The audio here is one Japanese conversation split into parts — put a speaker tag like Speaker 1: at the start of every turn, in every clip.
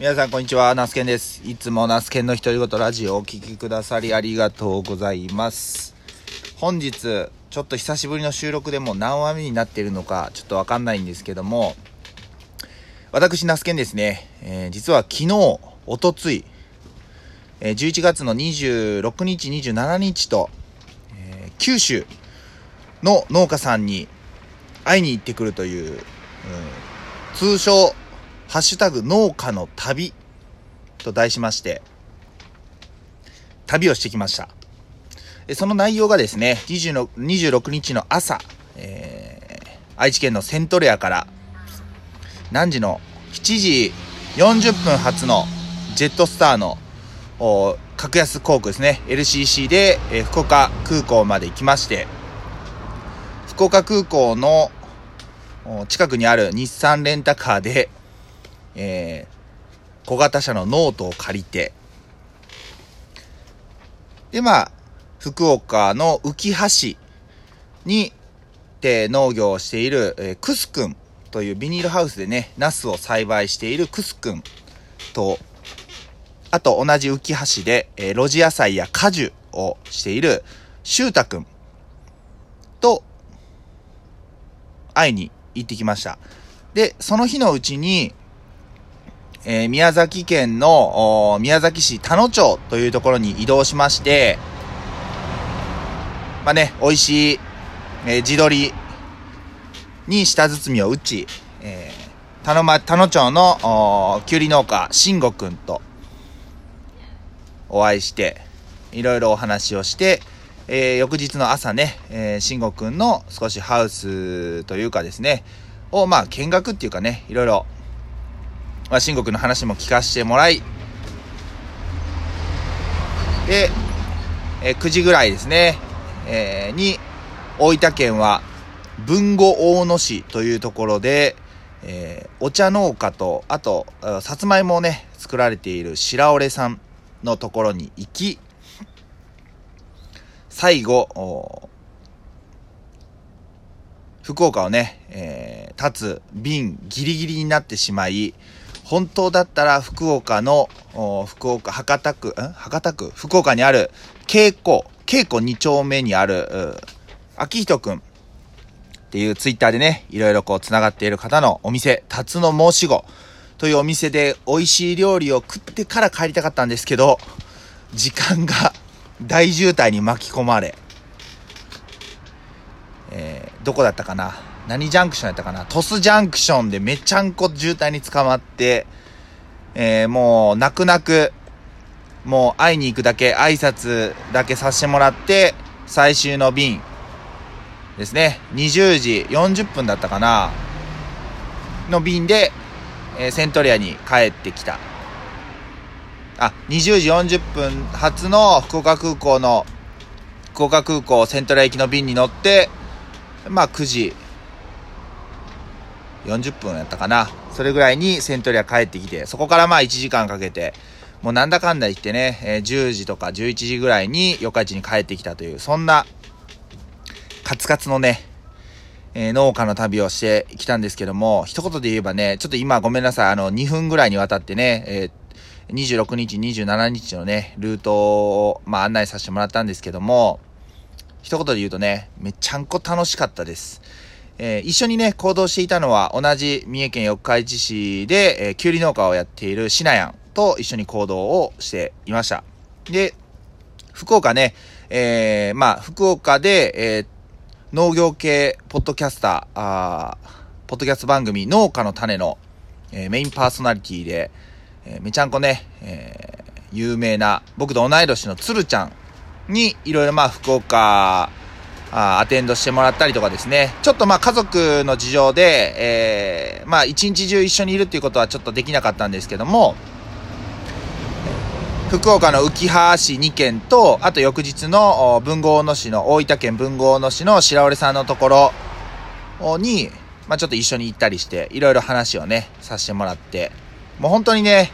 Speaker 1: 皆さんこんにちは、ナスケンです。いつもナスケンの独り言ラジオをお聞きくださりありがとうございます。本日、ちょっと久しぶりの収録でも何話目になっているのかちょっとわかんないんですけども、私ナスケンですね、えー実は昨日、おとつい、えー11月の26日、27日と、えー九州の農家さんに会いに行ってくるという、うん通称、ハッシュタグ農家の旅と題しまして、旅をしてきました。その内容がですね、20の26日の朝、えー愛知県のセントレアから、何時の7時40分発のジェットスターの格安航空ですね、LCC で、えー福岡空港まで行きまして、福岡空港の近くにある日産レンタカーで、えー小型車のノートを借りて、で、まあ、福岡のうきは市に、で農業をしている、えークスくんというビニールハウスでね、ナスを栽培しているクスくんと、あと同じうきは市で、えー露地野菜や果樹をしているシュータくんと会いに行ってきました。で、その日のうちに、えー宮崎県の宮崎市田野町というところに移動しまして、まあね、美味しい、えー地鶏に舌包みを打ち、えー、田野、田野町のおーきゅうり農家、慎吾くんとお会いして、いろいろお話をして、えー翌日の朝ね、えー、慎吾くんの少しハウスというかですね、を、まあ、見学っていうかね、いろいろ、まあ、慎吾くんの話も聞かせてもらい、で、えー9時ぐらいですね、えーに、大分県は、豊後大野市というところで、えーお茶農家と、あと、さつまいもをね、作られている白折さんのところに行き、最後、福岡をね、えー立つ便ギリギリになってしまい、本当だったら福岡の、福岡、博多区、ん？博多区？福岡にある、稽古、稽古2丁目にある、秋人くん。っていうツイッターでね、いろいろこう繋がっている方のお店、辰の申し子。というお店で美味しい料理を食ってから帰りたかったんですけど、時間が大渋滞に巻き込まれ、えーどこだったかな？何ジャンクションやったかな？トスジャンクションでめちゃんこ渋滞に捕まって、えーもう泣く泣く、もう会いに行くだけ、挨拶だけさせてもらって、最終の便ですね、20時40分だったかな？の便で、えーセントレアに帰ってきた。あ、20時40分発の福岡空港の、福岡空港セントレア行きの便に乗って、まあ9時40分やったかな。それぐらいにセントレア帰ってきて、そこからまあ1時間かけて、もうなんだかんだ言ってね、えー10時とか11時ぐらいに四日市に帰ってきたという、そんな、カツカツのね、えー農家の旅をしてきたんですけども、一言で言えばね、ちょっと今ごめんなさい、あの、2分ぐらいにわたってね、えー26日、27日のね、ルートを、まあ、案内させてもらったんですけども、一言で言うとね、めちゃんこ楽しかったです。えー一緒にね、行動していたのは、同じ三重県四日市市で、えー、きゅうり農家をやっているシナヤンと一緒に行動をしていました。で、福岡ね、えーまあ、福岡で、えー農業系ポッドキャスター、あーポッドキャスト番組、農家の種の、えーメインパーソナリティで、えーめちゃんこね、えー有名な、僕と同い年の鶴ちゃんに、いろいろまあ、福岡、あアテンドしてもらったりとかですね、ちょっとまあ家族の事情で、えーまあ一日中一緒にいるっていうことはちょっとできなかったんですけども、福岡の浮橋市2県と、あと翌日のお豊後大野市の、大分県豊後大野市の白折さんのところに、まあちょっと一緒に行ったりして、いろいろ話をね、させてもらって、もう本当にね、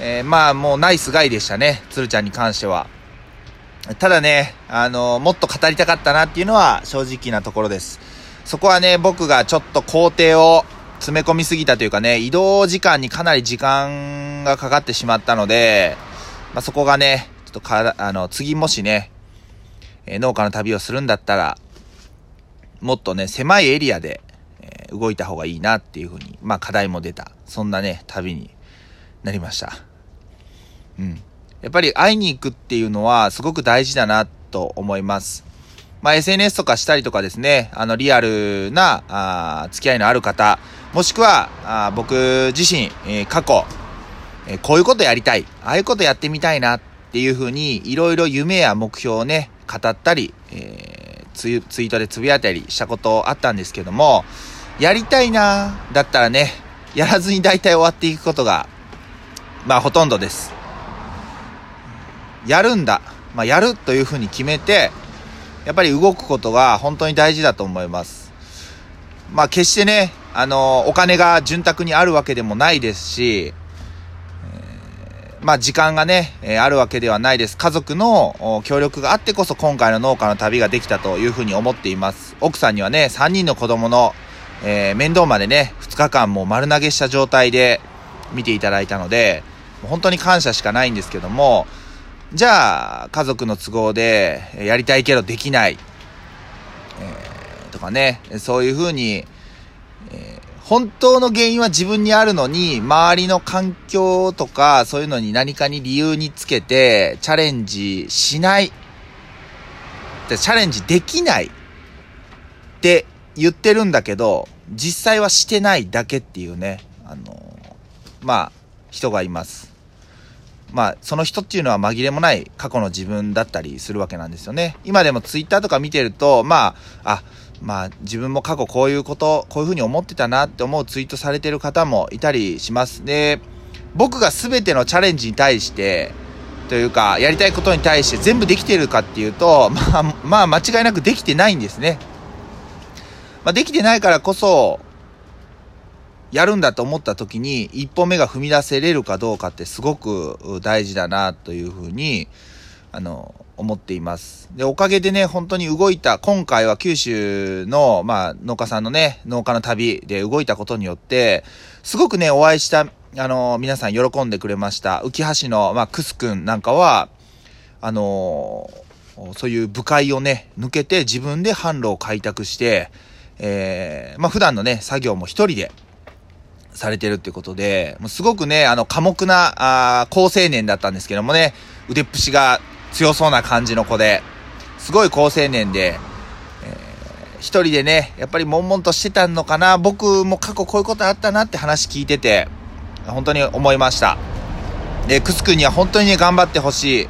Speaker 1: えーまあもうナイスガイでしたね、鶴ちゃんに関しては。ただね、あのもっと語りたかったなっていうのは正直なところです。そこはね、僕がちょっと工程を詰め込みすぎたというかね、移動時間にかなり時間がかかってしまったので、まあ、そこがね、ちょっとか、あの、次もしね、えー、農家の旅をするんだったら、もっとね、狭いエリアで、えー、動いた方がいいなっていうふうに、まあ課題も出た。そんなね、旅になりました。うん。やっぱり会いに行くっていうのはすごく大事だなと思います。まあ、SNS とかしたりとかですね、あの、リアルな、あ付き合いのある方、もしくは、あ僕自身、えー、過去、えー、こういうことやりたい、ああいうことやってみたいなっていうふうに、いろいろ夢や目標をね、語ったり、えー、ツイツイートでつぶやいたりしたことあったんですけども、やりたいなだったらね、やらずに大体終わっていくことが、まあほとんどです。やるんだ。まあやるというふうに決めて、やっぱり動くことが本当に大事だと思います。まあ決してね、あの、お金が潤沢にあるわけでもないですし、えー、まあ時間がね、えー、あるわけではないです。家族の協力があってこそ今回の農家の旅ができたというふうに思っています。奥さんにはね、3人の子供の、えー、面倒までね、2日間もう丸投げした状態で見ていただいたので、本当に感謝しかないんですけども、じゃあ、家族の都合で、やりたいけどできない、えー、とかね、そういうふうに、えー、本当の原因は自分にあるのに、周りの環境とか、そういうのに何かに理由につけて、チャレンジしない。チャレンジできないって言ってるんだけど、実際はしてないだけっていうね、あのまあ、人がいます。まあ、その人っていうのは紛れもない過去の自分だったりするわけなんですよね。今でもツイッターとか見てると、まあ、あ、まあ、自分も過去こういうこと、こういうふうに思ってたなって思うツイートされてる方もいたりします。で、僕が全てのチャレンジに対して、というか、やりたいことに対して全部できてるかっていうと、まあ、まあ、間違いなくできてないんですね。まあ、できてないからこそ、やるんだと思った時に一歩目が踏み出せれるかどうかってすごく大事だなというふうに、あの、思っています。で、おかげでね、本当に動いた、今回は九州の、まあ、農家さんのね、農家の旅で動いたことによって、すごくね、お会いした、あの、皆さん喜んでくれました。浮橋の、まあ、クスくんなんかは、あの、そういう部会をね、抜けて自分で販路を開拓して、えー、まあ、普段のね、作業も一人で、されてるってことで、もうすごくね、あの、寡黙な、あ高青年だったんですけどもね、腕っぷしが強そうな感じの子で、すごい高青年で、えー、一人でね、やっぱり悶々としてたのかな、僕も過去こういうことあったなって話聞いてて、本当に思いました。で、クス君には本当にね、頑張ってほしい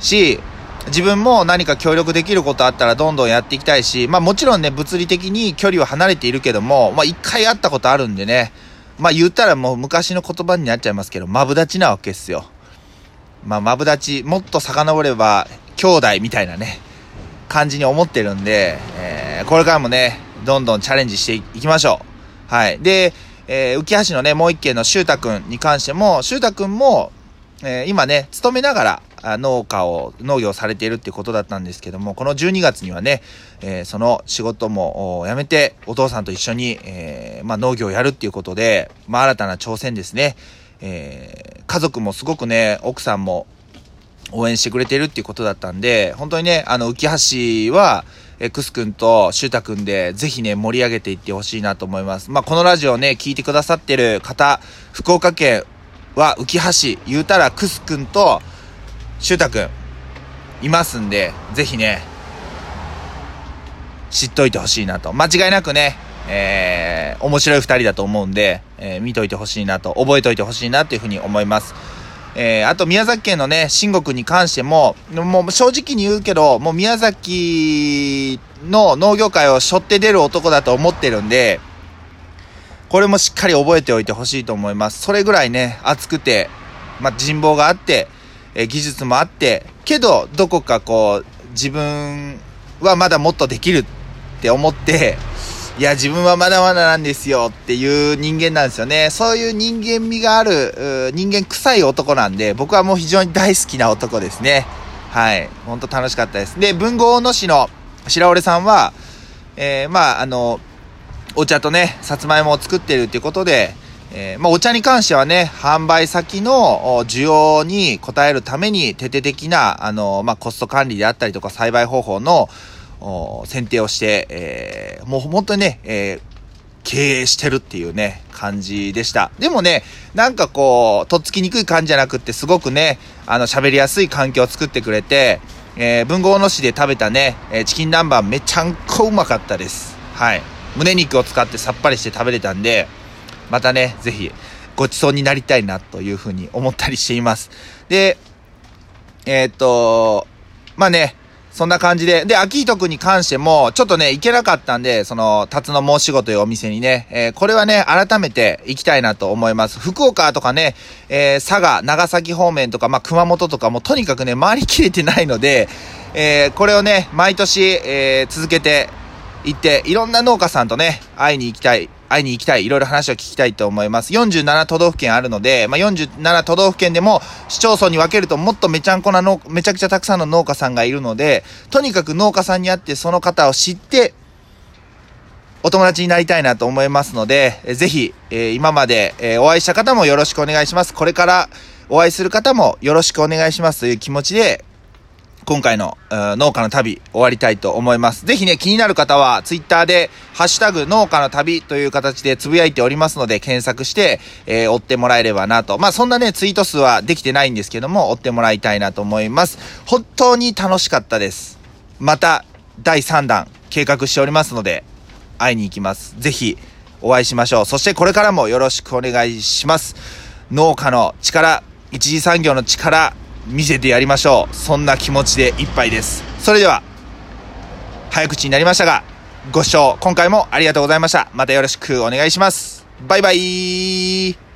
Speaker 1: し、自分も何か協力できることあったらどんどんやっていきたいし、まあもちろんね、物理的に距離は離れているけども、まあ一回会ったことあるんでね、まあ言ったらもう昔の言葉になっちゃいますけど、マブダチなわけですよ。まあマブダチ、もっと遡れば兄弟みたいなね、感じに思ってるんで、えー、これからもね、どんどんチャレンジしていきましょう。はい。で、えー、浮橋のね、もう一軒の修太くんに関しても、修太くんも、えー、今ね、勤めながら、農家を、農業されているっていうことだったんですけども、この12月にはね、えー、その仕事も辞めて、お父さんと一緒に、えー、まあ、農業をやるっていうことで、まあ、新たな挑戦ですね。えー、家族もすごくね、奥さんも応援してくれてるっていうことだったんで、本当にね、あの、浮橋は、えクス君とシュータ君で、ぜひね、盛り上げていってほしいなと思います。まあ、このラジオね、聞いてくださってる方、福岡県は浮橋、言うたらクス君と、シュータくん、いますんで、ぜひね、知っといてほしいなと。間違いなくね、えー、面白い二人だと思うんで、えー、見といてほしいなと、覚えといてほしいなというふうに思います。えー、あと宮崎県のね、新国に関しても、もう正直に言うけど、もう宮崎の農業界を背負って出る男だと思ってるんで、これもしっかり覚えておいてほしいと思います。それぐらいね、熱くて、まあ、人望があって、え技術もあって、けど、どこかこう、自分はまだもっとできるって思って、いや、自分はまだまだなんですよっていう人間なんですよね。そういう人間味がある、人間臭い男なんで、僕はもう非常に大好きな男ですね。はい。ほんと楽しかったです。で、文豪の市の白折さんは、えー、まあ、あの、お茶とね、さつまいもを作ってるっていうことで、えー、まあ、お茶に関してはね、販売先の需要に応えるために、徹底的な、あの、まあ、コスト管理であったりとか、栽培方法の、選定をして、えー、もう本当にね、え、経営してるっていうね、感じでした。でもね、なんかこう、とっつきにくい感じじゃなくって、すごくね、あの、喋りやすい環境を作ってくれて、え、文豪の市で食べたね、えチキン南蛮めちゃんこうまかったです。はい。胸肉を使ってさっぱりして食べれたんで、またね、ぜひ、ごちそうになりたいなというふうに思ったりしています。で、えー、っと、まあね、そんな感じで。で、秋糸くんに関しても、ちょっとね、行けなかったんで、その、辰の申し子というお店にね、えー、これはね、改めて行きたいなと思います。福岡とかね、えー、佐賀、長崎方面とか、まあ、熊本とかもとにかくね、回りきれてないので、えー、これをね、毎年、え続けて行って、いろんな農家さんとね、会いに行きたい会いに行きたい、いろいろ話を聞きたいと思います。47都道府県あるので、まあ、47都道府県でも市町村に分けるともっとめちゃんこな農、めちゃくちゃたくさんの農家さんがいるので、とにかく農家さんに会ってその方を知って、お友達になりたいなと思いますので、ぜひ、えー、今まで、えー、お会いした方もよろしくお願いします。これからお会いする方もよろしくお願いしますという気持ちで、今回の農家の旅終わりたいと思います。ぜひね、気になる方は、ツイッターで、ハッシュタグ農家の旅という形でつぶやいておりますので、検索して、えー、追ってもらえればなと。まあ、そんなね、ツイート数はできてないんですけども、追ってもらいたいなと思います。本当に楽しかったです。また、第3弾、計画しておりますので、会いに行きます。ぜひ、お会いしましょう。そしてこれからもよろしくお願いします。農家の力、一次産業の力、見せてやりましょう。そんな気持ちでいっぱいです。それでは、早口になりましたが、ご視聴今回もありがとうございました。またよろしくお願いします。バイバイ